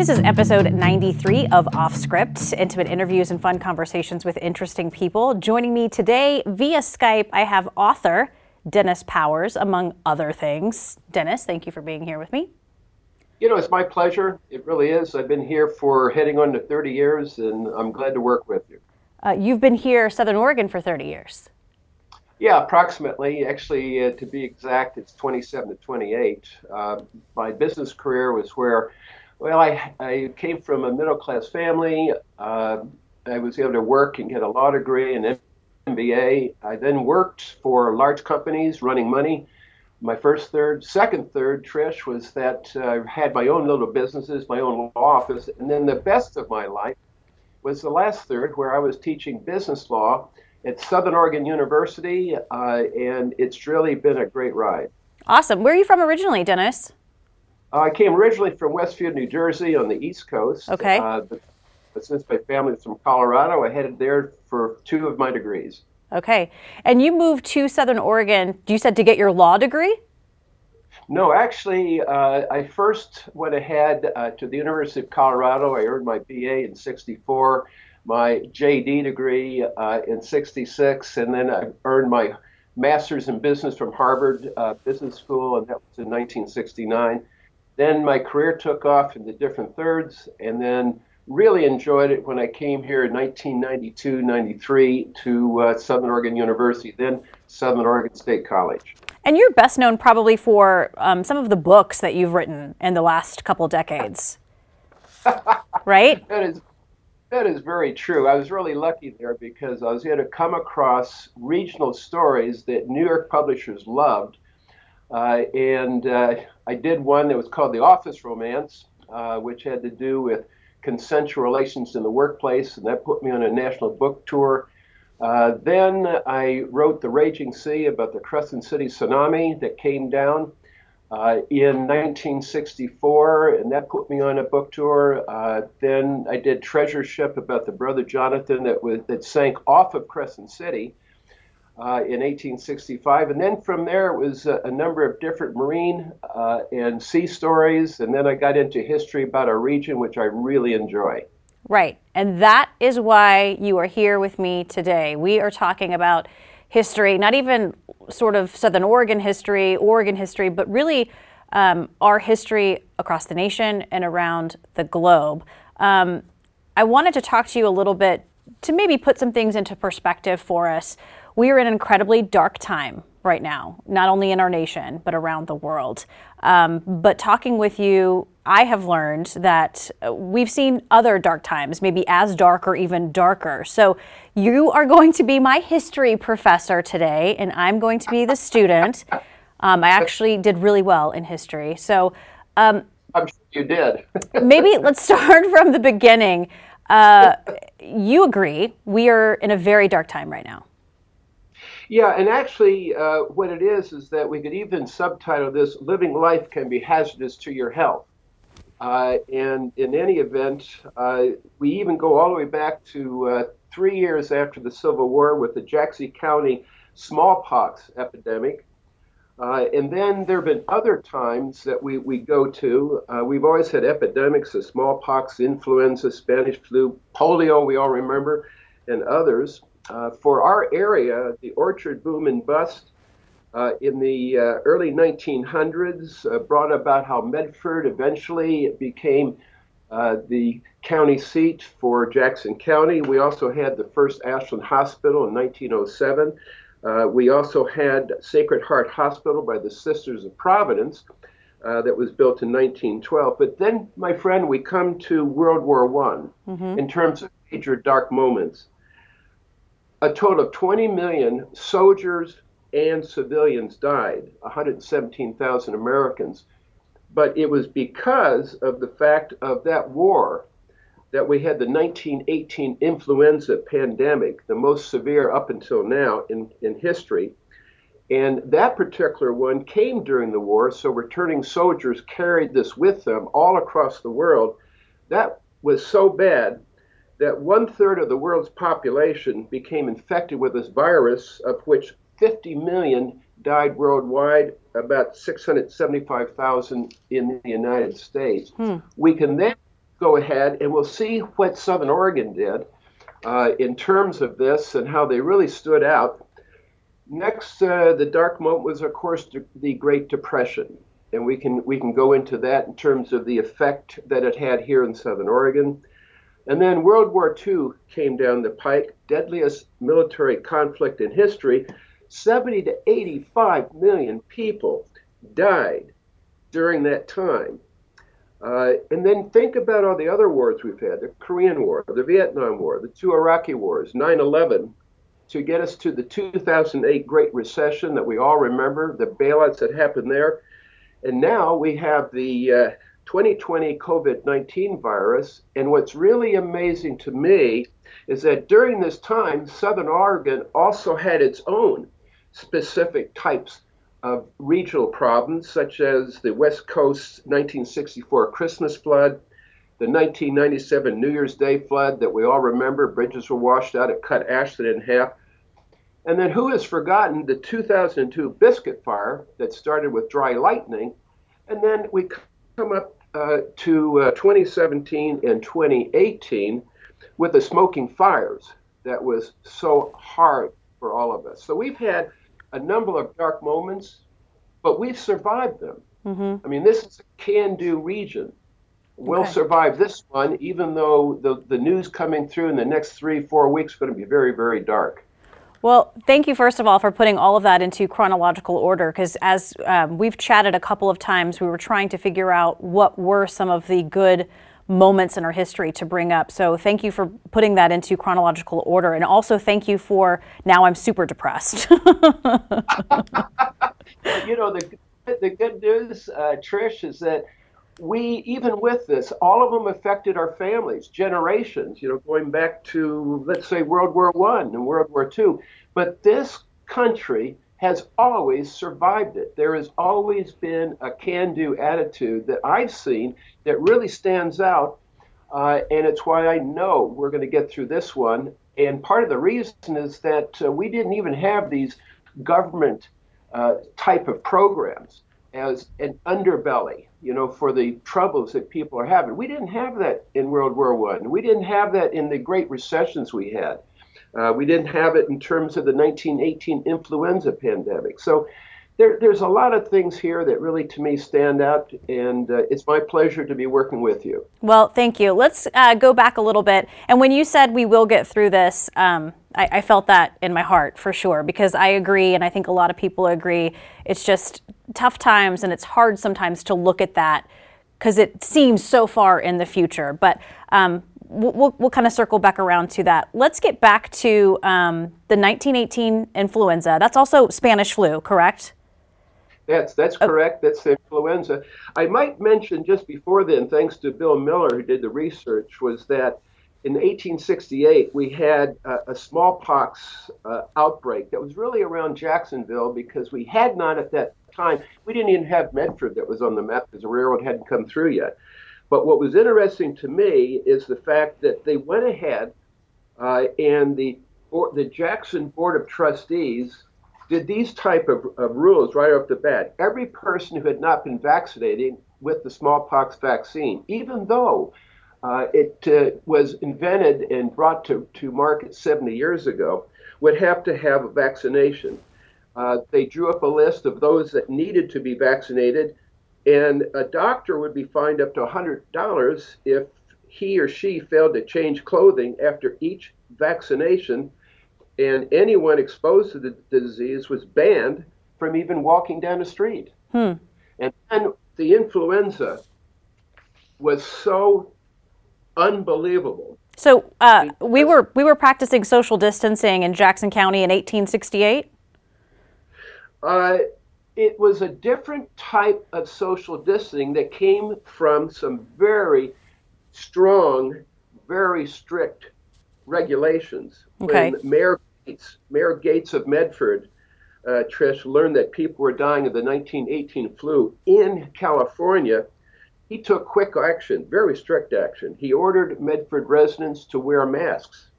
This is episode 93 of Off Script intimate interviews and fun conversations with interesting people. Joining me today via Skype, I have author Dennis Powers, among other things. Dennis, thank you for being here with me. You know, it's my pleasure. It really is. I've been here for heading on to 30 years, and I'm glad to work with you. Uh, you've been here, Southern Oregon, for 30 years. Yeah, approximately. Actually, uh, to be exact, it's 27 to 28. Uh, my business career was where, well, I, I came from a middle class family. Uh, I was able to work and get a law degree and MBA. I then worked for large companies running money my first third, second third, Trish, was that uh, I had my own little businesses, my own law office, and then the best of my life was the last third, where I was teaching business law at Southern Oregon University, uh, and it's really been a great ride. Awesome. Where are you from originally, Dennis? Uh, I came originally from Westfield, New Jersey, on the East Coast. Okay. Uh, but, but since my family is from Colorado, I headed there for two of my degrees. Okay. And you moved to Southern Oregon, you said to get your law degree? No, actually, uh, I first went ahead uh, to the University of Colorado. I earned my BA in 64, my JD degree uh, in 66, and then I earned my master's in business from Harvard uh, Business School, and that was in 1969. Then my career took off in the different thirds, and then really enjoyed it when I came here in 1992 93 to uh, Southern Oregon University, then Southern Oregon State College. And you're best known probably for um, some of the books that you've written in the last couple decades, right? That is that is very true. I was really lucky there because I was able to come across regional stories that New York publishers loved. Uh, and uh, I did one that was called The Office Romance, uh, which had to do with consensual relations in the workplace, and that put me on a national book tour. Uh, then I wrote The Raging Sea about the Crescent City tsunami that came down uh, in 1964, and that put me on a book tour. Uh, then I did Treasure Ship about the brother Jonathan that was that sank off of Crescent City uh, in 1865. And then from there, it was a, a number of different marine uh, and sea stories. And then I got into history about our region, which I really enjoy. Right. And that is why you are here with me today. We are talking about history, not even sort of Southern Oregon history, Oregon history, but really um, our history across the nation and around the globe. Um, I wanted to talk to you a little bit to maybe put some things into perspective for us we are in an incredibly dark time right now, not only in our nation, but around the world. Um, but talking with you, I have learned that we've seen other dark times, maybe as dark or even darker. So you are going to be my history professor today, and I'm going to be the student. Um, I actually did really well in history. So um, I'm sure you did. maybe let's start from the beginning. Uh, you agree we are in a very dark time right now. Yeah, and actually, uh, what it is is that we could even subtitle this "Living Life Can Be Hazardous to Your Health." Uh, and in any event, uh, we even go all the way back to uh, three years after the Civil War with the Jackson County smallpox epidemic. Uh, and then there have been other times that we, we go to. Uh, we've always had epidemics of smallpox, influenza, Spanish flu, polio, we all remember, and others. Uh, for our area, the orchard boom and bust uh, in the uh, early 1900s uh, brought about how Medford eventually became uh, the county seat for Jackson County. We also had the first Ashland Hospital in 1907. Uh, we also had Sacred Heart Hospital by the Sisters of Providence. that was built in 1912. But then, my friend, we come to World War One mm-hmm. in terms of major dark moments a total of 20 million soldiers and civilians died, 117,000 Americans. But it was because of the fact of that war that we had the 1918 influenza pandemic, the most severe up until now in, in history. And that particular one came during the war, so returning soldiers carried this with them all across the world. That was so bad that one third of the world's population became infected with this virus, of which 50 million died worldwide, about 675,000 in the United States. Hmm. We can then go ahead and we'll see what Southern Oregon did uh, in terms of this and how they really stood out. Next, uh, the dark moment was, of course, the Great Depression, and we can we can go into that in terms of the effect that it had here in Southern Oregon. And then World War II came down the pike, deadliest military conflict in history. 70 to 85 million people died during that time. Uh, and then think about all the other wars we've had the Korean War, the Vietnam War, the two Iraqi wars, 9 11, to get us to the 2008 Great Recession that we all remember, the bailouts that happened there. And now we have the uh, 2020 COVID 19 virus. And what's really amazing to me is that during this time, Southern Oregon also had its own specific types of regional problems, such as the West Coast 1964 Christmas flood, the 1997 New Year's Day flood that we all remember, bridges were washed out, it cut Ashland in half. And then who has forgotten the 2002 Biscuit Fire that started with dry lightning? And then we come up to uh, 2017 and 2018 with the smoking fires that was so hard for all of us. So we've had a number of dark moments, but we've survived them. Mm-hmm. I mean, this is a can do region. We'll okay. survive this one, even though the, the news coming through in the next three, four weeks is going to be very, very dark. Well, thank you, first of all, for putting all of that into chronological order, because as um, we've chatted a couple of times, we were trying to figure out what were some of the good moments in our history to bring up. So thank you for putting that into chronological order. And also thank you for now I'm super depressed. you know, the, the good news, uh, Trish, is that we, even with this, all of them affected our families, generations, you know, going back to, let's say, World War One and World War Two. But this country has always survived it. There has always been a can do attitude that I've seen that really stands out. Uh, and it's why I know we're going to get through this one. And part of the reason is that uh, we didn't even have these government uh, type of programs as an underbelly you know, for the troubles that people are having. We didn't have that in World War One. We didn't have that in the great recessions we had. Uh, we didn't have it in terms of the 1918 influenza pandemic. So there, there's a lot of things here that really, to me, stand out, and uh, it's my pleasure to be working with you. Well, thank you. Let's uh, go back a little bit. And when you said we will get through this, um, I, I felt that in my heart for sure, because I agree, and I think a lot of people agree. It's just tough times, and it's hard sometimes to look at that because it seems so far in the future. But um, we'll, we'll, kind of circle back around to that. Let's get back to um, the 1918 influenza. That's also Spanish flu, correct? That's that's oh. correct. That's the influenza. I might mention just before then, thanks to Bill Miller who did the research, was that in 1868 we had a, a smallpox uh, outbreak that was really around Jacksonville because we had not at that time, we didn't even have Medford that was on the map because the railroad hadn't come through yet. But what was interesting to me is the fact that they went ahead uh, and the the Jackson Board of Trustees did these type of, of rules right off the bat. Every person who had not been vaccinated with the smallpox vaccine, even though uh, it uh, was invented and brought to, to market 70 years ago, would have to have a vaccination. Uh, they drew up a list of those that needed to be vaccinated, and a doctor would be fined up to $100 if he or she failed to change clothing after each vaccination, and anyone exposed to the disease was banned from even walking down the street. Hmm. And then the influenza was so unbelievable. So uh, we were we were practicing social distancing in Jackson County in 1868. Uh, it was a different type of social distancing that came from some very strong, very strict regulations. Okay. When Mayor Gates, Mayor Gates of Medford, uh, Trish, learned that people were dying of the 1918 flu in California, he took quick action, very strict action. He ordered Medford residents to wear masks.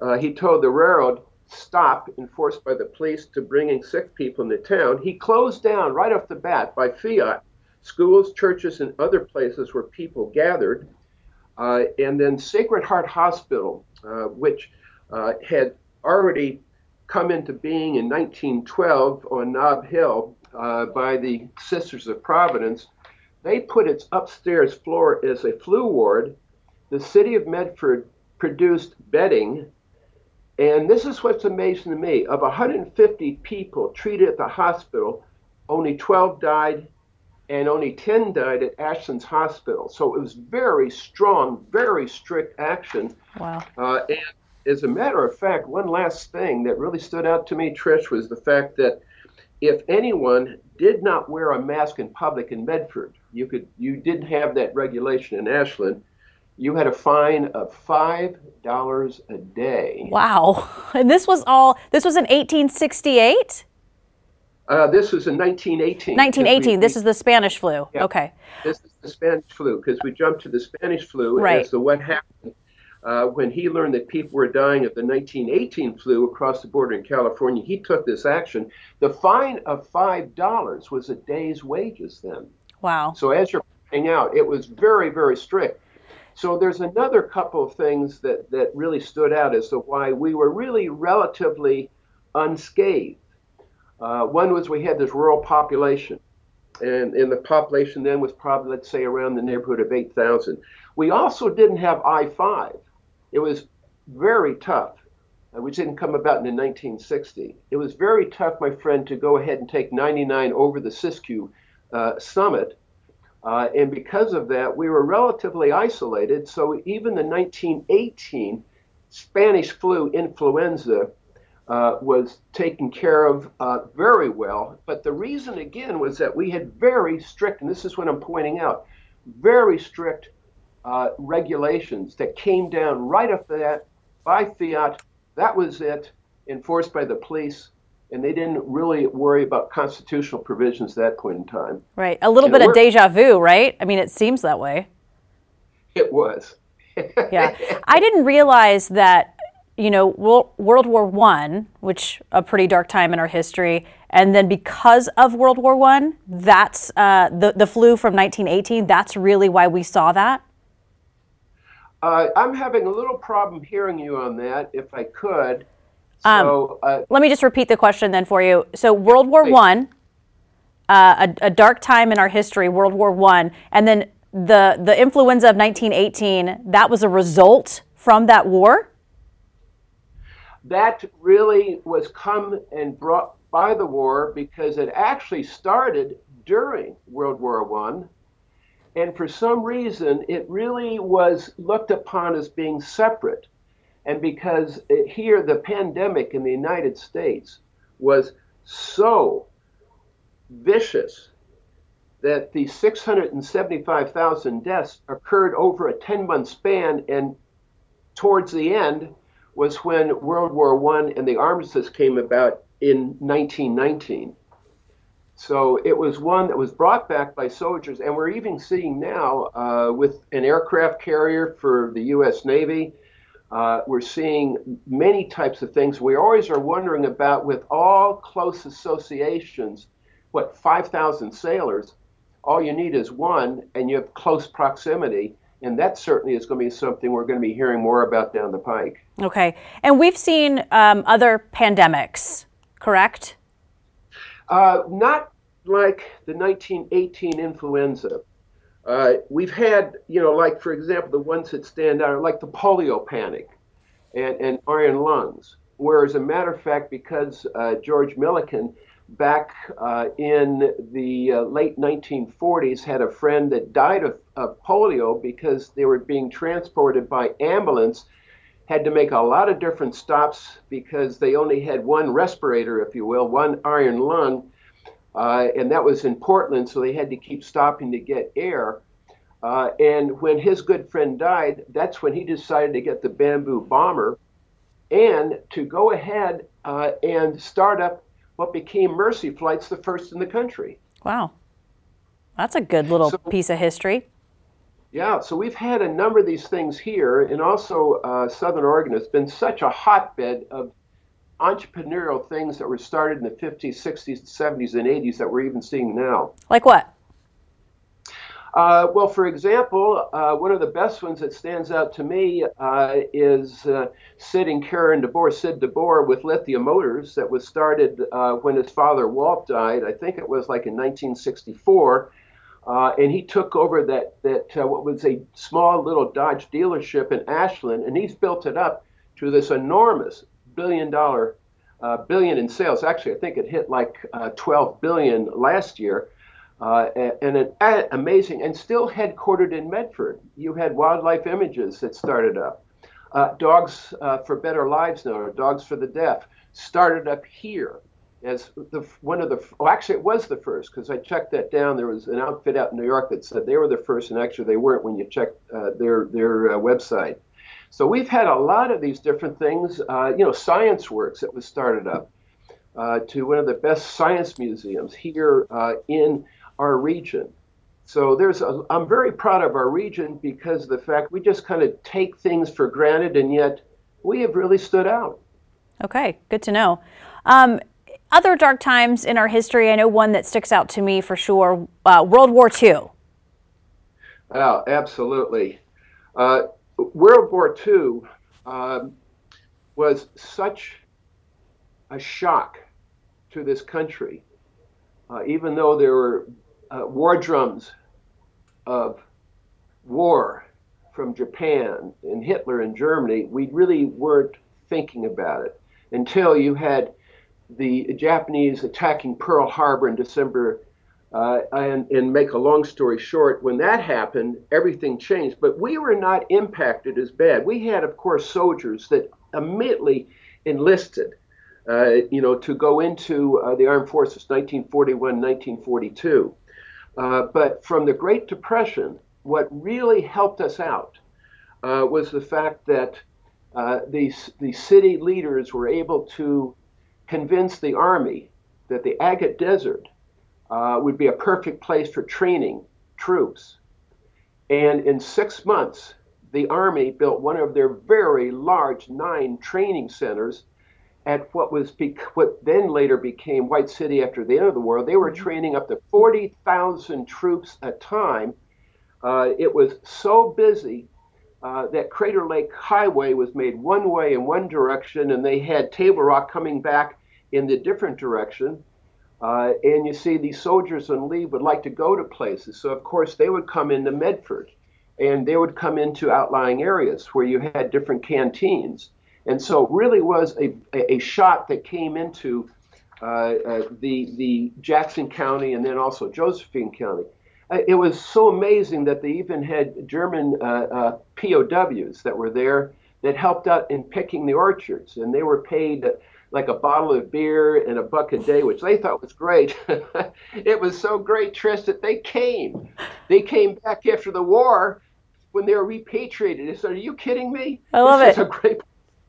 Uh, he told the railroad stop enforced by the police to bringing sick people into town, he closed down right off the bat by fiat schools, churches, and other places where people gathered. Uh, and then Sacred Heart Hospital, uh, which uh, had already come into being in 1912 on Nob Hill uh, by the Sisters of Providence, they put its upstairs floor as a flu ward. The city of Medford produced bedding. And this is what's amazing to me. Of 150 people treated at the hospital, only 12 died and only 10 died at Ashland's Hospital. So it was very strong, very strict action. Wow. Uh, and as a matter of fact, one last thing that really stood out to me, Trish, was the fact that if anyone did not wear a mask in public in Medford, you could you didn't have that regulation in Ashland. You had a fine of five dollars a day. Wow! And this was all. This was in 1868. Uh, this was in 1918. 1918. We, this we, is the Spanish flu. Yeah, okay. This is the Spanish flu because we jumped to the Spanish flu right. as to what happened uh, when he learned that people were dying of the 1918 flu across the border in California. He took this action. The fine of five dollars was a day's wages then. Wow. So as you're pointing out, it was very, very strict. So there's another couple of things that, that really stood out as to why we were really relatively unscathed. Uh, one was we had this rural population, and, and the population then was probably, let's say, around the neighborhood of 8,000. We also didn't have I 5. It was very tough, uh, which didn't come about in 1960. It was very tough, my friend, to go ahead and take 99 over the Siskiyou uh, summit. Uh, and because of that, we were relatively isolated. So even the 1918 Spanish flu influenza uh, was taken care of uh, very well. But the reason, again, was that we had very strict, and this is what I'm pointing out, very strict uh, regulations that came down right off that by fiat. That was it, enforced by the police. And they didn't really worry about constitutional provisions at that point in time. Right. A little and bit of deja vu, right? I mean, it seems that way. It was. yeah. I didn't realize that you know, World War One, which a pretty dark time in our history, and then because of World War One, that's uh, the the flu from 1918. That's really why we saw that. Uh, I'm having a little problem hearing you on that. If I could, um, so uh, let me just repeat the question then for you. So World War One, uh, a, a dark time in our history, World War One, and then the the influenza of 1918. That was a result from that war that really was come and brought by the war because it actually started during World War One, and for some reason it really was looked upon as being separate, and because it, here the pandemic in the United States was so vicious that the 675,000 deaths occurred over a 10 month span, and towards the end, was when World War I and the armistice came about in 1919. So it was one that was brought back by soldiers, and we're even seeing now uh, with an aircraft carrier for the U.S. Navy. Uh, we're seeing many types of things. We always are wondering about with all close associations, what 5,000 sailors, all you need is one, and you have close proximity. And that certainly is going to be something we're going to be hearing more about down the pike. Okay. And we've seen um, other pandemics, correct? Uh, not like the 1918 influenza. Uh, we've had, you know, like for example, the ones that stand out are like the polio panic and, and iron lungs. Where, as a matter of fact, because uh, George Milligan back uh, in the uh, late 1940s had a friend that died of, of, polio because they were being transported by ambulance had to make a lot of different stops because they only had one respirator if you will one iron lung uh, and that was in portland so they had to keep stopping to get air uh, and when his good friend died that's when he decided to get the bamboo bomber and to go ahead uh, and start up what became Mercy Flights, the first in the country. Wow. That's a good little so, piece of history. Yeah, so we've had a number of these things here, and also uh, Southern Oregon has been such a hotbed of entrepreneurial things that were started in the 50s, 60s, 70s, and 80s that we're even seeing now. Like what? Uh, well, for example, uh, one of the best ones that stands out to me uh, is uh, Sid and Karen DeBoer, Sid DeBoer with Lithia Motors, that was started uh, when his father Walt died. I think it was like in 1964. Uh, and he took over that, that what was a small little Dodge dealership in Ashland, and he's built it up to this enormous billion dollar billion in sales. Actually, I think it hit like 12 billion last year uh, and an amazing, and still headquartered in Medford. You had Wildlife Images that started up. Uh, Dogs uh, for Better Lives now, or Dogs for the Deaf, started up here as the one of the. Oh, actually, it was the first because I checked that down. There was an outfit out in New York that said they were the first, and actually they weren't when you checked uh, their their uh, website. So we've had a lot of these different things. Uh, you know, Science Works that was started up. to one of the best science museums here in our region. So there's a, I'm very proud of our region because of the fact we just kind of take things for granted and yet we have really stood out. Okay, good to know. Um, other dark times in our history, I know one that sticks out to me for sure uh, World War II. Oh, absolutely. Uh, World War II um, was such a shock to this country. Uh, even though there were uh, war drums of war from Japan and Hitler in Germany, we really weren't thinking about it until you had the Japanese attacking Pearl Harbor in December. Uh, and, and make a long story short, when that happened, everything changed. But we were not impacted as bad. We had, of course, soldiers that immediately enlisted, uh, you know, to go into uh, the armed forces, 1941, 1942. Uh, but from the Great Depression, what really helped us out uh, was the fact that uh, the, the city leaders were able to convince the army that the Agate Desert uh, would be a perfect place for training troops. And in six months, the army built one of their very large nine training centers at what was what then later became White City after the end of the war. They were mm-hmm. training up to 40,000 troops a time. Uh, it was so busy uh, that Crater Lake Highway was made one way in one direction, and they had Table Rock coming back in the different direction. Uh, and you see, these soldiers on leave would like to go to places. So, of course, they would come into Medford and they would come into outlying areas where you had different canteens. And so, it really was a, a shot that came into uh, uh, the the Jackson County and then also Josephine County. Uh, it was so amazing that they even had German uh, uh, POWs that were there that helped out in picking the orchards, and they were paid like a bottle of beer and a buck a day, which they thought was great. it was so great, Trish, that they came. They came back after the war when they were repatriated. They said, "Are you kidding me? I love this it. Is a great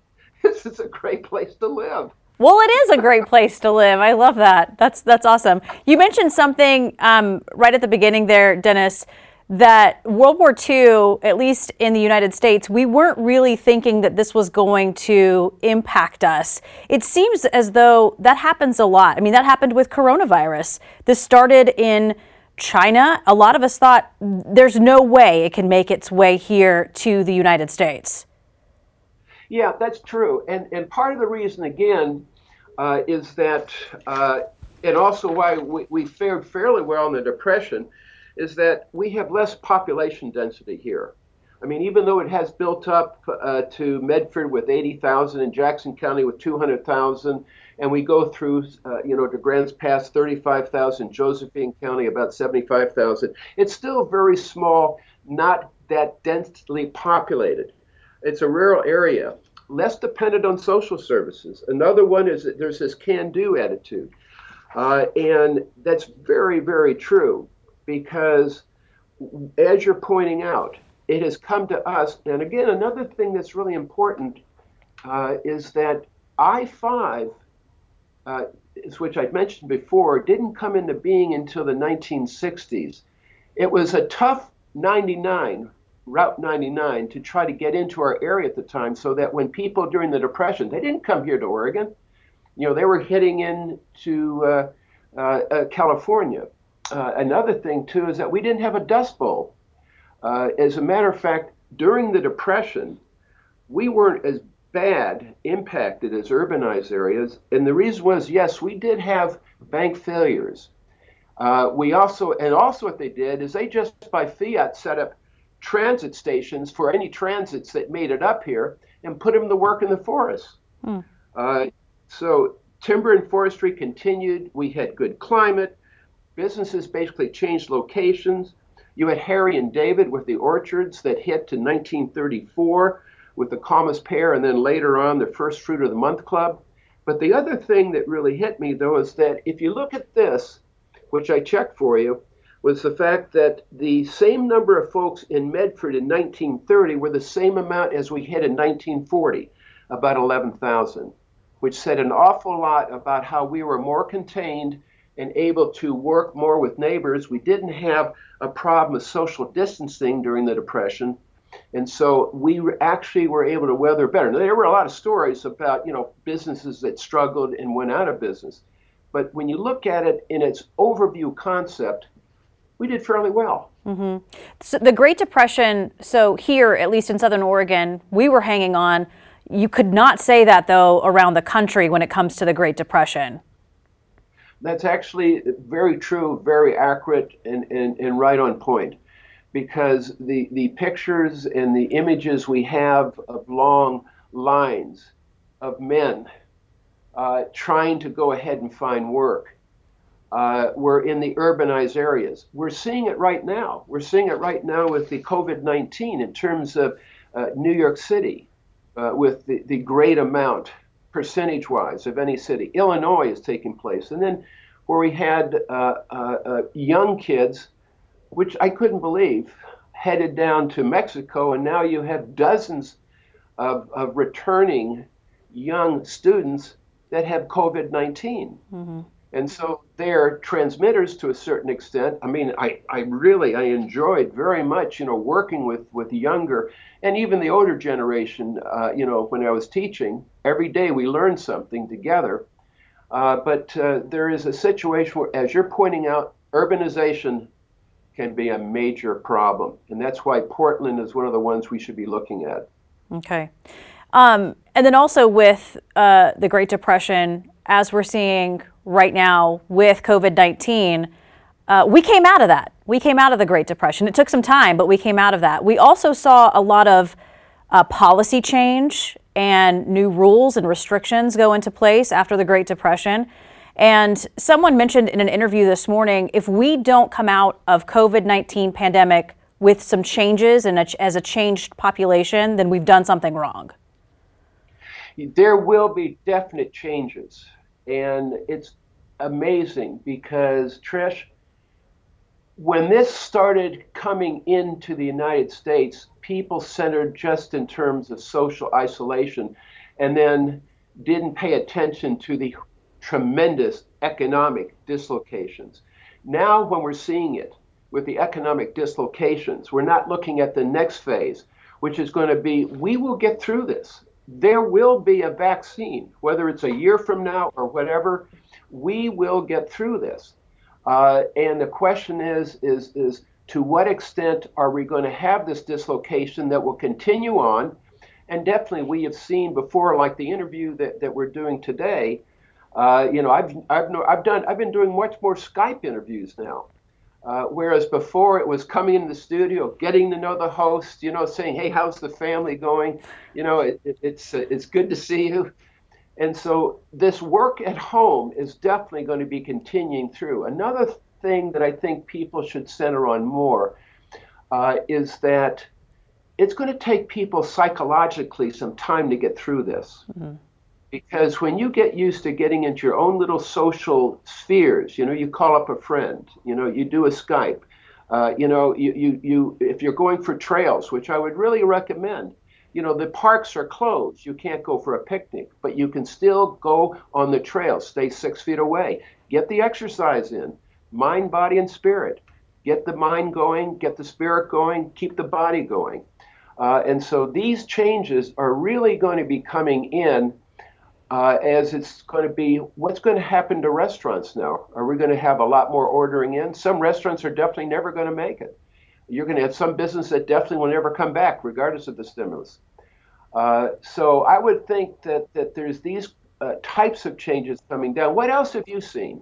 this is a great place to live. Well, it is a great place to live. I love that. That's that's awesome. You mentioned something um, right at the beginning there, Dennis, that World War II, at least in the United States, we weren't really thinking that this was going to impact us. It seems as though that happens a lot. I mean, that happened with coronavirus. This started in China. A lot of us thought there's no way it can make its way here to the United States. Yeah, that's true. And, and part of the reason, again, uh, is that, uh, and also why we, we fared fairly well in the Depression, is that we have less population density here. I mean, even though it has built up uh, to Medford with 80,000 and Jackson County with 200,000, and we go through, uh, you know, to Grants Pass 35,000, Josephine County about 75,000, it's still very small, not that densely populated. It's a rural area less dependent on social services. Another one is that there's this can do attitude. Uh, and that's very, very true because, as you're pointing out, it has come to us. And again, another thing that's really important uh, is that I 5, uh, which I mentioned before, didn't come into being until the 1960s. It was a tough 99 Route 99 to try to get into our area at the time so that when people during the Depression, they didn't come here to Oregon. You know, they were heading into uh, uh, uh, California. uh, another thing too is that we didn't have a dust bowl. Uh, as a matter of fact, during the Depression, we weren't as bad impacted as urbanized areas. And the reason was, yes, we did have bank failures. Uh, we also, and also what they did is they just by fiat set up transit stations for any transits that made it up here and put them to work in the forests. Hmm. Uh, so timber and forestry continued. We had good climate. Businesses basically changed locations. You had Harry and David with the orchards that hit to 1934 with the Comice Pear and then later on the First Fruit of the Month Club. But the other thing that really hit me, though, is that if you look at this, which I checked for you, was the fact that the same number of folks in Medford in 1930 were the same amount as we had in 1940, about 11,000, which said an awful lot about how we were more contained and able to work more with neighbors. We didn't have a problem with social distancing during the Depression. And so we actually were able to weather better. Now, there were a lot of stories about, you know, businesses that struggled and went out of business. But when you look at it in its overview concept, we did fairly well. Mm-hmm. So the Great Depression, so here, at least in Southern Oregon, we were hanging on. You could not say that, though, around the country when it comes to the Great Depression. That's actually very true, very accurate, and, and, and right on point because the, the pictures and the images we have of long lines of men uh, trying to go ahead and find work uh, were in the urbanized areas. We're seeing it right now. We're seeing it right now with the COVID 19 in terms of uh, New York City, uh, with the, the great amount, percentage wise, of any city. Illinois is taking place. And then where we had uh, uh, young kids which I couldn't believe, headed down to Mexico, and now you have dozens of, of returning young students that have COVID 19. Mm-hmm. And so they're transmitters to a certain extent. I mean, I, I really I enjoyed very much, you know, working with with younger and even the older generation. Uh, you know, when I was teaching, every day we learned something together. Uh, but uh, there is a situation where, as you're pointing out, urbanization can be a major problem. And that's why Portland is one of the ones we should be looking at. Okay. Um, and then also with uh, the Great Depression, as we're seeing right now with COVID 19, uh, we came out of that. We came out of the Great Depression. It took some time, but we came out of that. We also saw a lot of uh, policy change and new rules and restrictions go into place after the Great Depression. And someone mentioned in an interview this morning if we don't come out of COVID 19 pandemic with some changes and as a changed population, then we've done something wrong. There will be definite changes. And it's amazing because, Trish, when this started coming into the United States, people centered just in terms of social isolation and then didn't pay attention to the tremendous economic dislocations. Now, when we're seeing it with the economic dislocations, we're not looking at the next phase, which is going to be we will get through this. There will be a vaccine, whether it's a year from now or whatever, we will get through this. Uh, and the question is, is, is to what extent are we going to have this dislocation that will continue on? And definitely, we have seen before, like the interview that, that we're doing today, uh, you know, I've, I've, I've done, I've been doing much more Skype interviews now. Uh, whereas before it was coming in the studio, getting to know the host, you know, saying, "Hey, how's the family going?" You know, it, it, it's uh, it's good to see you. And so this work at home is definitely going to be continuing through. Another thing that I think people should center on more uh, is that it's going to take people psychologically some time to get through this. Mm-hmm because when you get used to getting into your own little social spheres, you know, you call up a friend, you know, you do a Skype, uh, you know, you, you, you, if you're going for trails, which I would really recommend, you know, the parks are closed. You can't go for a picnic, but you can still go on the trail, stay six feet away, get the exercise in, mind, body, and spirit. Get the mind going, get the spirit going, keep the body going. Uh, and so these changes are really going to be coming in uh, as it's going to be what's going to happen to restaurants now? Are we going to have a lot more ordering in? Some restaurants are definitely never going to make it. You're going to have some business that definitely will never come back, regardless of the stimulus. Uh, so I would think that, that there's these uh, types of changes coming down. What else have you seen?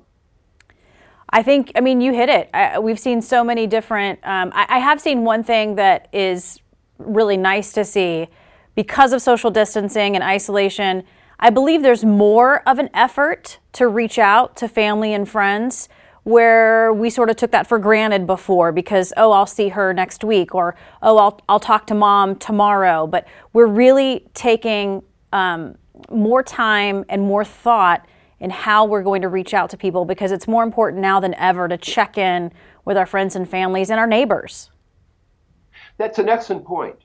I think, I mean, you hit it. I, we've seen so many different. Um, I, I have seen one thing that is really nice to see because of social distancing and isolation I believe there's more of an effort to reach out to family and friends where we sort of took that for granted before because oh I'll see her next week or oh I'll I'll talk to mom tomorrow but we're really taking um, more time and more thought in how we're going to reach out to people because it's more important now than ever to check in with our friends and families and our neighbors. That's an excellent point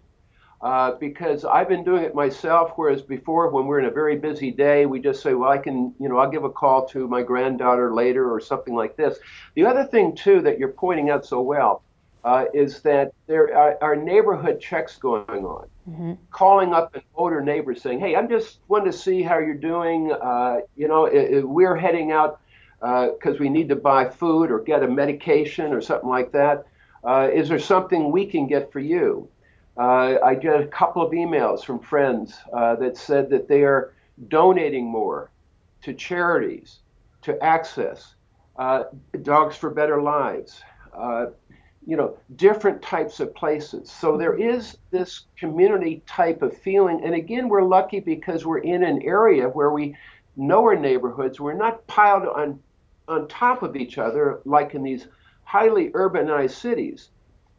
uh, because I've been doing it myself. Whereas before, when we're in a very busy day, we just say, "Well, I can, you know, I'll give a call to my granddaughter later or something like this." The other thing too that you're pointing out so well uh, is that there are, are, neighborhood checks going on, mm-hmm. calling up an older neighbor saying, "Hey, I'm just wanting to see how you're doing. Uh, you know, it, it, we're heading out." Because uh, we need to buy food or get a medication or something like that. Uh, is there something we can get for you? Uh, I get a couple of emails from friends uh, that said that they are donating more to charities, to access, uh, Dogs for Better Lives, uh, you know, different types of places. So there is this community type of feeling. And again, we're lucky because we're in an area where we know our neighborhoods. We're not piled on, on top of each other like in these highly urbanized cities.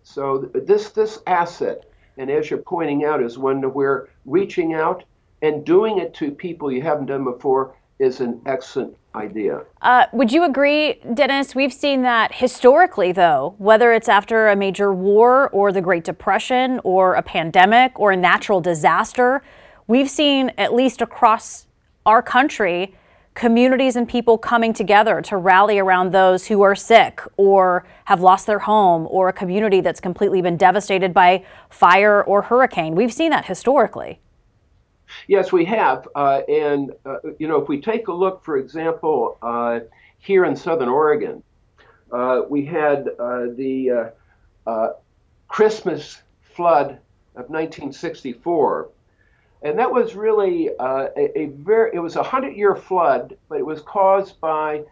So this, this asset and as you're pointing out, is one where reaching out and doing it to people you haven't done before is an excellent idea. Uh, would you agree, Dennis? We've seen that historically, though, whether it's after a major war or the Great Depression or a pandemic or a natural disaster, we've seen, at least across our country, communities and people coming together to rally around those who are sick or have lost their home or a community that's completely been devastated by fire or hurricane. We've seen that historically. Yes, we have. Uh, and, uh, you know, if we take a look, for example, uh, here in Southern Oregon, uh, we had uh, the uh, Christmas flood of 1964 and that was really uh, a, a, very it was a hundred year flood, but it was caused by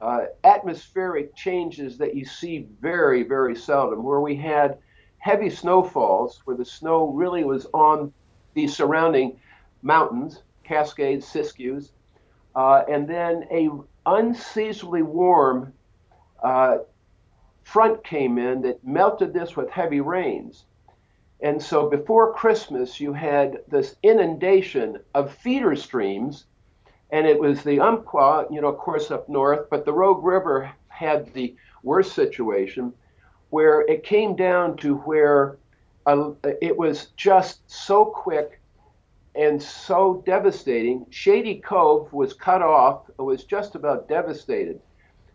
uh, atmospheric changes that you see very very seldom, where we had heavy snowfalls, where the snow really was on the surrounding mountains, Cascades, Siskiyous, uh, and then a unseasonably warm uh, front came in that melted this with heavy rains. And so before Christmas, you had this inundation of feeder streams, and it was the Umpqua, you know, of course, up north, but the Rogue River had the worst situation where it came down to where uh, it was just so quick and so devastating. Shady Cove was cut off, it was just about devastated.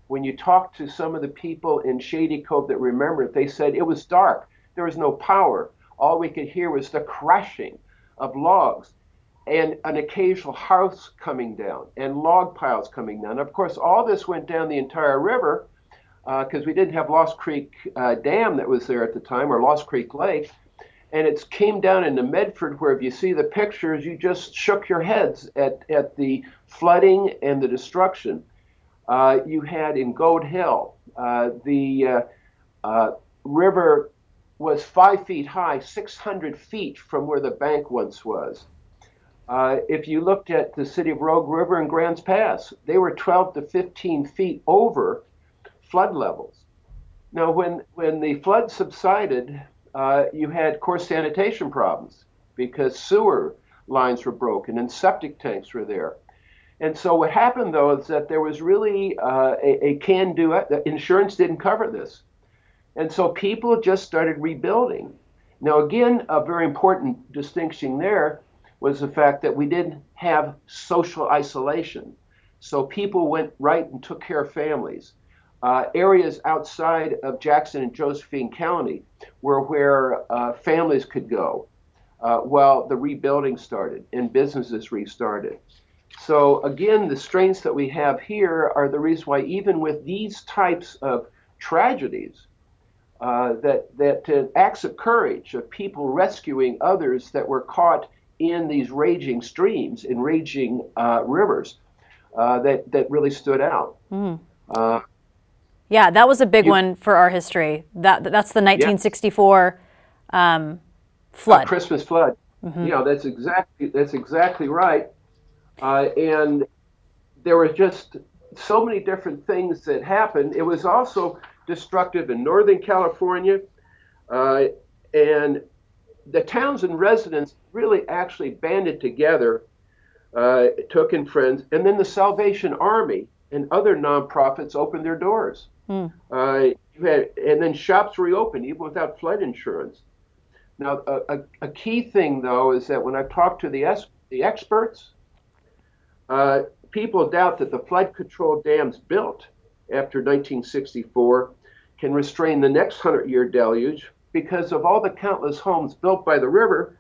When you talk to some of the people in Shady Cove that remember it, they said it was dark, there was no power all we could hear was the crashing of logs and an occasional house coming down and log piles coming down. Of course, all this went down the entire river because uh, we didn't have Lost Creek uh, Dam that was there at the time or Lost Creek Lake. And it came down into Medford, where if you see the pictures, you just shook your heads at, at the flooding and the destruction. Uh, you had in Gold Hill, uh, the uh, uh, river was five feet high, 600 feet from where the bank once was. Uh, if you looked at the city of Rogue River and Grants Pass, they were 12 to 15 feet over flood levels. Now, when, when the flood subsided, uh, you had core sanitation problems because sewer lines were broken and septic tanks were there. And so what happened though is that there was really uh, a, a can do. Insurance didn't cover this. And so people just started rebuilding. Now, again, a very important distinction there was the fact that we didn't have social isolation. So people went right and took care of families. Uh, areas outside of Jackson and Josephine County were where uh, families could go uh, while the rebuilding started and businesses restarted. So again, the strengths that we have here are the reason why even with these types of tragedies, uh, that that uh, acts of courage of people rescuing others that were caught in these raging streams, in raging uh, rivers, uh, that that really stood out. Mm. yeah, that was a big you, one for our history. That that's the 1964 yeah. um, flood, Christmas flood. Mm-hmm. Yeah, that's exactly that's exactly right. Uh, and there were just so many different things that happened. It was also destructive in Northern California, uh, and the towns and residents really actually banded together, uh, took in friends, and then the Salvation Army and other nonprofits opened their doors. Hmm. Uh, had, and then shops reopened even without flood insurance. Now, a, a, a, key thing though is that when I talk to the, es- the experts, uh, people doubt that the flood control dams built after 1964 can restrain the next hundred year deluge because of all the countless homes built by the river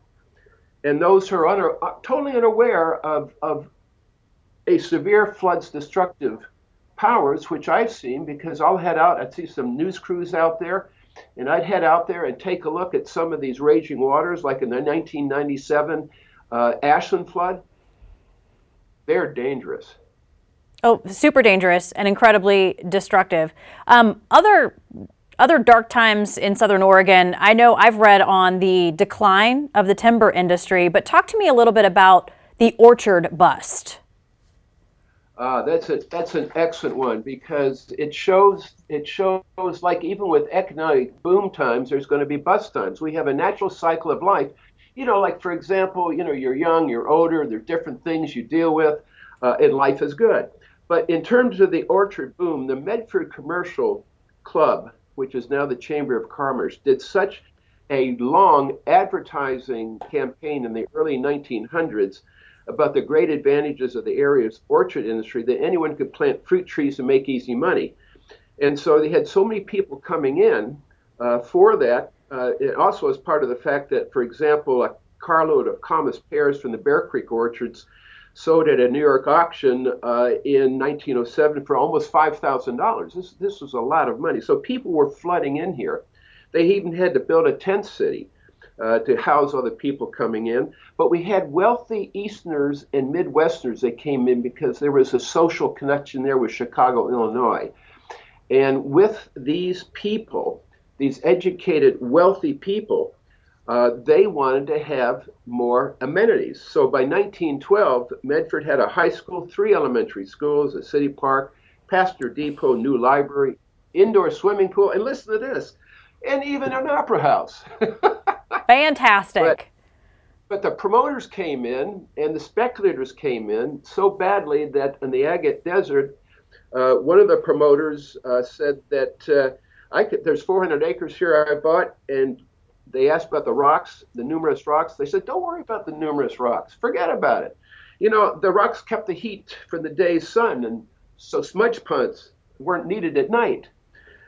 and those who are under, uh, totally unaware of, of a severe flood's destructive powers, which I've seen because I'll head out, I'd see some news crews out there, and I'd head out there and take a look at some of these raging waters, like in the 1997 uh, Ashland flood they're dangerous. Oh, super dangerous and incredibly destructive. Um, other other dark times in Southern Oregon. I know I've read on the decline of the timber industry, but talk to me a little bit about the orchard bust. Uh, that's a that's an excellent one because it shows it shows like even with economic boom times, there's going to be bust times. We have a natural cycle of life, you know, like for example, you know, you're young, you're older, there's different things you deal with, uh, and life is good. But in terms of the orchard boom, the Medford Commercial Club, which is now the Chamber of Commerce, did such a long advertising campaign in the early 1900s about the great advantages of the area's orchard industry that anyone could plant fruit trees and make easy money. And so they had so many people coming in uh, for that uh, it also is part of the fact that, for example, a carload of Comice pears from the Bear Creek orchards sold at a New York auction uh, in 1907 for almost $5,000. This, this was a lot of money. So people were flooding in here. They even had to build a tent city uh, to house all the people coming in. But we had wealthy Easterners and Midwesterners that came in because there was a social connection there with Chicago, Illinois. And with these people, these educated, wealthy people, uh, they wanted to have more amenities. So by 1912, Medford had a high school, three elementary schools, a city park, passenger depot, new library, indoor swimming pool, and listen to this, and even an opera house. Fantastic. But, but the promoters came in and the speculators came in so badly that in the Agate Desert, uh, one of the promoters uh, said that uh, I could, there's 400 acres here I bought, and they asked about the rocks, the numerous rocks. They said, don't worry about the numerous rocks. Forget about it. You know, the rocks kept the heat from the day's sun, and so smudge pots weren't needed at night.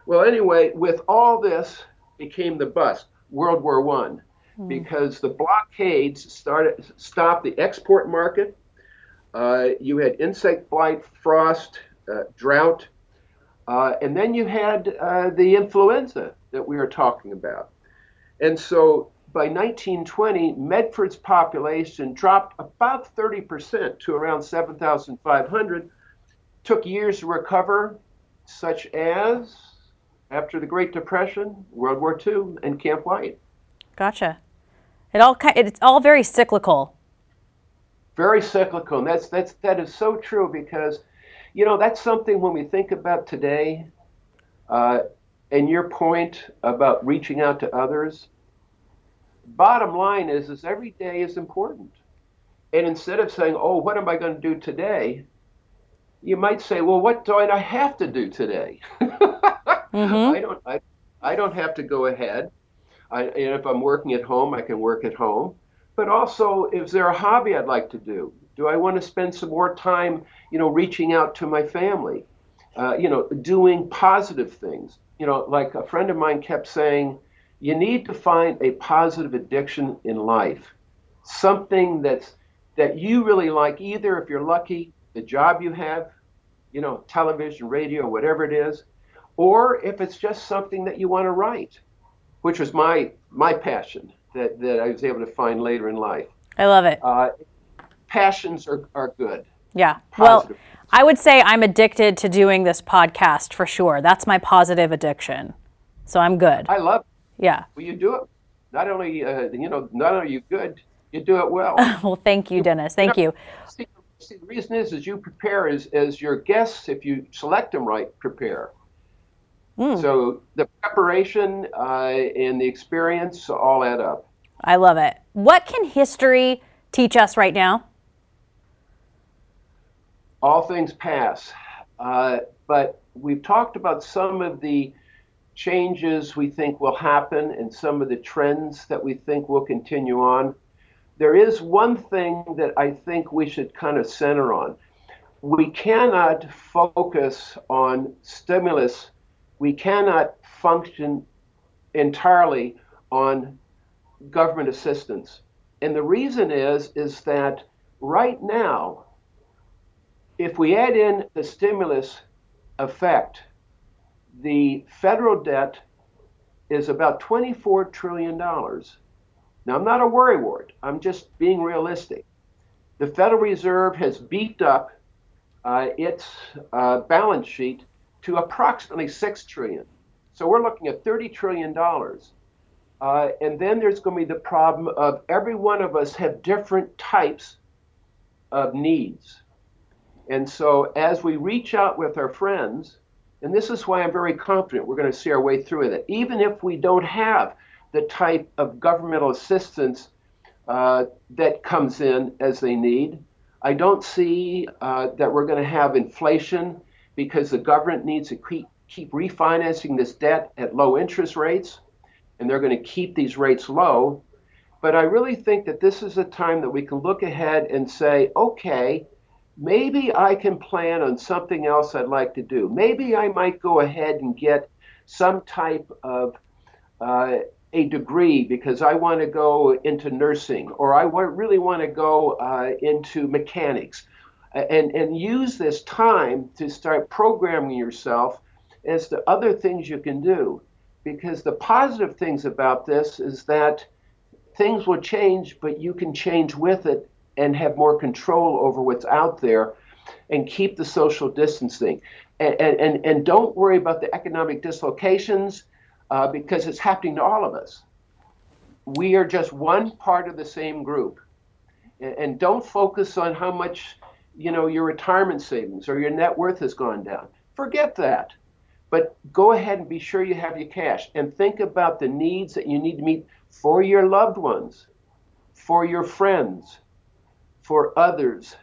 Well, anyway, with all this became the bust, World War One, mm. because the blockades started stopped the export market. Uh, you had insect blight, frost, uh, drought, uh, and then you had uh, the influenza that we are talking about. And so by 1920, Medford's population dropped about 30% to around 7,500. Took years to recover, such as after the Great Depression, World War II, and Camp White. Gotcha. It all it's all very cyclical. Very cyclical, and that's that's that is so true because you know, that's something when we think about today, uh, and your point about reaching out to others, bottom line is, is every day is important. And instead of saying, oh, what am I going to do today? You might say, well, what do I have to do today? mm-hmm. I don't, I, I don't have to go ahead. I, and if I'm working at home, I can work at home. But also, is there a hobby I'd like to do? Do I want to spend some more time, you know, reaching out to my family? Uh, you know, doing positive things. You know, like a friend of mine kept saying, you need to find a positive addiction in life, something that's that you really like, either if you're lucky, the job you have, you know, television, radio, whatever it is, or if it's just something that you want to write, which was my my passion that, that I was able to find later in life. I love it. Uh, passions are, are good. Yeah. Positive. Well, I would say I'm addicted to doing this podcast for sure. That's my positive addiction. So I'm good. I love it. Yeah. Well, you do it. Not only, uh, you know, not only are you good, you do it well. well, thank you, Dennis. Thank you. See, see, the reason is, is you prepare as, as your guests, if you select them right, prepare. Mm. So the preparation uh, and the experience all add up. I love it. What can history teach us right now? All things pass. Uh, but we've talked about some of the changes we think will happen and some of the trends that we think will continue on. There is one thing that I think we should kind of center on. We cannot focus on stimulus we cannot function entirely on government assistance. And the reason is is that right now, if we add in the stimulus effect, the federal debt is about $24 trillion. Now, I'm not a worrywart. I'm just being realistic. The Federal Reserve has beefed up uh, its uh, balance sheet to approximately 6 trillion. So we're looking at 30 trillion dollars. Uh, and then there's going to be the problem of every one of us have different types of needs. And so as we reach out with our friends, and this is why I'm very confident we're going to see our way through it, even if we don't have the type of governmental assistance uh, that comes in as they need, I don't see uh, that we're going to have inflation because the government needs to keep, keep refinancing this debt at low interest rates, and they're going to keep these rates low. But I really think that this is a time that we can look ahead and say, okay, maybe I can plan on something else I'd like to do. Maybe I might go ahead and get some type of uh, a degree because I want to go into nursing or I want, really want to go uh, into mechanics and, and use this time to start programming yourself as to other things you can do. Because the positive things about this is that things will change, but you can change with it and have more control over what's out there and keep the social distancing. And, and, and don't worry about the economic dislocations uh, because it's happening to all of us. We are just one part of the same group. And, and don't focus on how much you know, your retirement savings or your net worth has gone down. Forget that. But go ahead and be sure you have your cash and think about the needs that you need to meet for your loved ones, for your friends, for others.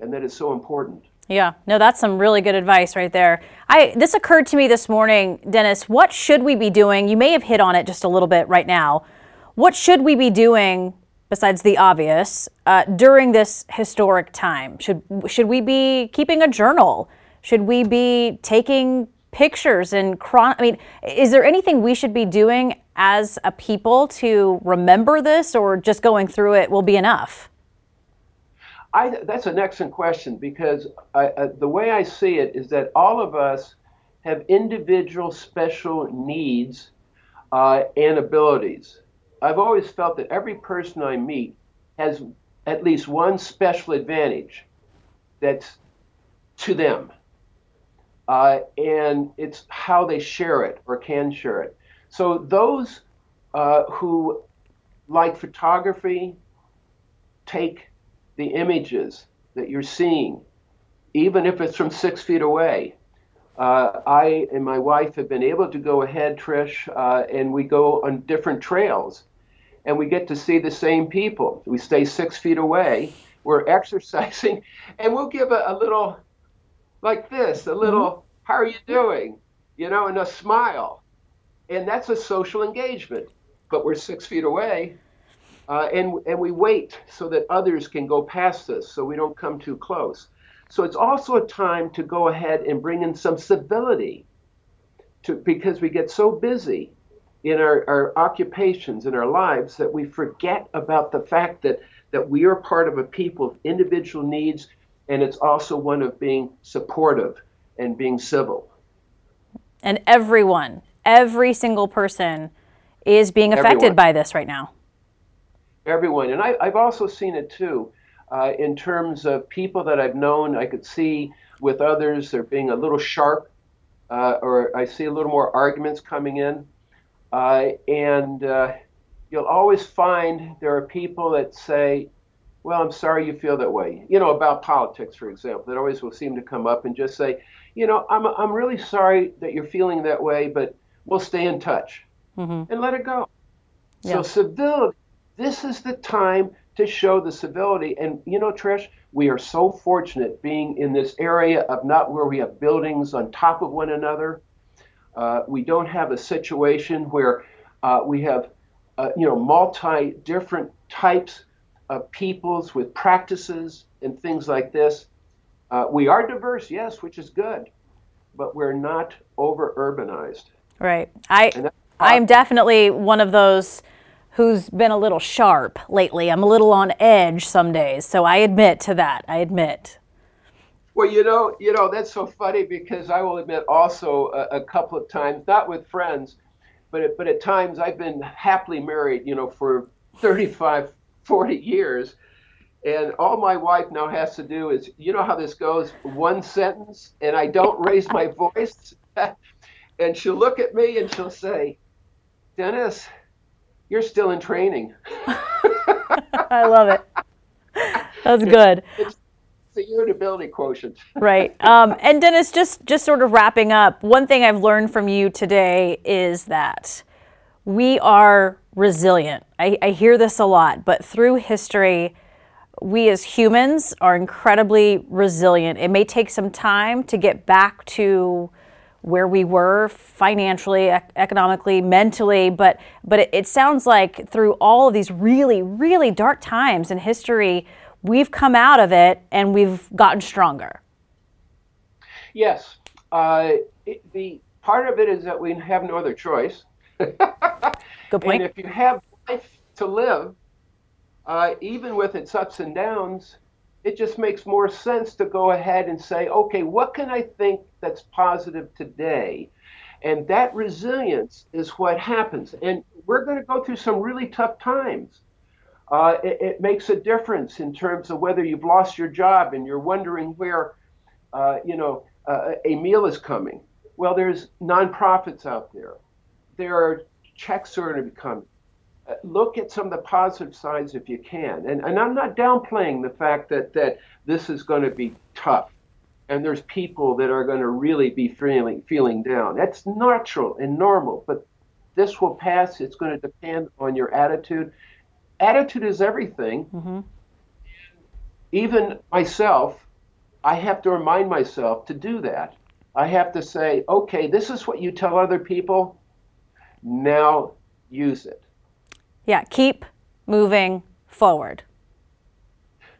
And that is so important. Yeah, no, that's some really good advice right there. I this occurred to me this morning, Dennis. What should we be doing? You may have hit on it just a little bit right now. What should we be doing besides the obvious, uh, during this historic time? Should should we be keeping a journal? Should we be taking pictures and chron- I mean, is there anything we should be doing as a people to remember this, or just going through it will be enough? I, that's an excellent question because I, uh, the way I see it is that all of us have individual special needs uh, and abilities. I've always felt that every person I meet has at least one special advantage that's to them. Uh, and it's how they share it or can share it. So those uh, who like photography take the images that you're seeing, even if it's from six feet away, uh, I and my wife have been able to go ahead, Trish, uh, and we go on different trails, and we get to see the same people. We stay six feet away. We're exercising, and we'll give a, a little, like this, a little, mm-hmm. "How are you doing?" You know, and a smile, and that's a social engagement. But we're six feet away, uh, and and we wait so that others can go past us, so we don't come too close. So it's also a time to go ahead and bring in some civility to, because we get so busy in our, our occupations, in our lives, that we forget about the fact that that we are part of a people of individual needs, and it's also one of being supportive and being civil. And everyone, every single person is being affected Everyone. by this right now. Everyone. And I, I've also seen it too uh, in terms of people that I've known. I could see with others, they're being a little sharp, uh, or I see a little more arguments coming in. Uh, and uh, you'll always find there are people that say, well, I'm sorry you feel that way. You know, about politics, for example, that always will seem to come up and just say, you know, I'm, I'm really sorry that you're feeling that way, but we'll stay in touch Mm-hmm. and let it go. Yeah. So, civility, this is the time to show the civility. And, you know, Trish, we are so fortunate being in this area of not where we have buildings on top of one another. Uh, we don't have a situation where uh, we have, uh, you know, multi different types of peoples with practices and things like this. Uh, we are diverse, yes, which is good, but we're not over urbanized. Right. I I'm definitely one of those who's been a little sharp lately. I'm a little on edge some days, so I admit to that. I admit. Well, you know, you know that's so funny because I will admit also a, a couple of times, not with friends, but but at times I've been happily married, you know, for 35, 40 years, and all my wife now has to do is, you know how this goes, one sentence, and I don't raise my voice, and she'll look at me and she'll say, Dennis, you're still in training. I love it. That's good. It's the irritability quotient. right. Um, and Dennis, just just sort of wrapping up, one thing I've learned from you today is that we are resilient. I, I hear this a lot, but through history, we as humans are incredibly resilient. It may take some time to get back to where we were financially, ec- economically, mentally, but but it, it sounds like through all of these really, really dark times in history, we've come out of it and we've gotten stronger. Yes. Uh, it, the part of it is that we have no other choice. Good point. And if you have life to live, uh, even with its ups and downs, it just makes more sense to go ahead and say, okay, what can I think that's positive today? And that resilience is what happens. And we're going to go through some really tough times. Uh, it, it makes a difference in terms of whether you've lost your job and you're wondering where, uh, you know, uh, a meal is coming. Well, there's nonprofits out there. There are checks are going to be coming. Look at some of the positive sides if you can. And, and I'm not downplaying the fact that, that this is going to be tough. And there's people that are going to really be feeling, feeling down. That's natural and normal, but this will pass. It's going to depend on your attitude. Attitude is everything. Mhm. Even myself, I have to remind myself to do that. I have to say, okay, this is what you tell other people. Now use it. Yeah, keep moving forward.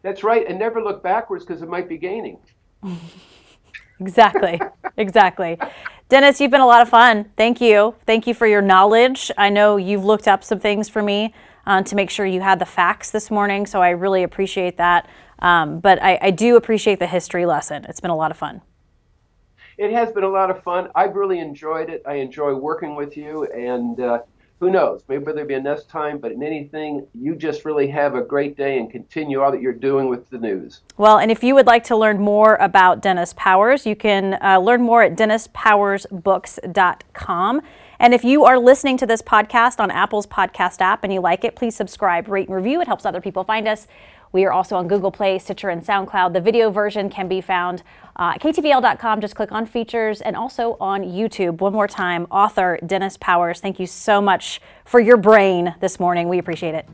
That's right. And never look backwards because it might be gaining. Exactly. exactly. Dennis, you've been a lot of fun. Thank you. Thank you for your knowledge. I know you've looked up some things for me uh, to make sure you had the facts this morning, so I really appreciate that. Um, but I, I do appreciate the history lesson. It's been a lot of fun. It has been a lot of fun. I've really enjoyed it. I enjoy working with you. And uh, who knows, maybe there'll be a next time. But in anything, you just really have a great day and continue all that you're doing with the news. Well, and if you would like to learn more about Dennis Powers, you can uh, learn more at dennispowersbooks.com. And if you are listening to this podcast on Apple's podcast app and you like it, please subscribe, rate, and review. It helps other people find us. We are also on Google Play, Stitcher, and SoundCloud. The video version can be found uh, at ktvl.com. Just click on features and also on YouTube. One more time, author Dennis Powers, thank you so much for your brain this morning. We appreciate it.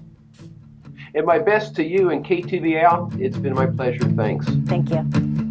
And my best to you and KTVL. It's been my pleasure. Thanks. Thank you.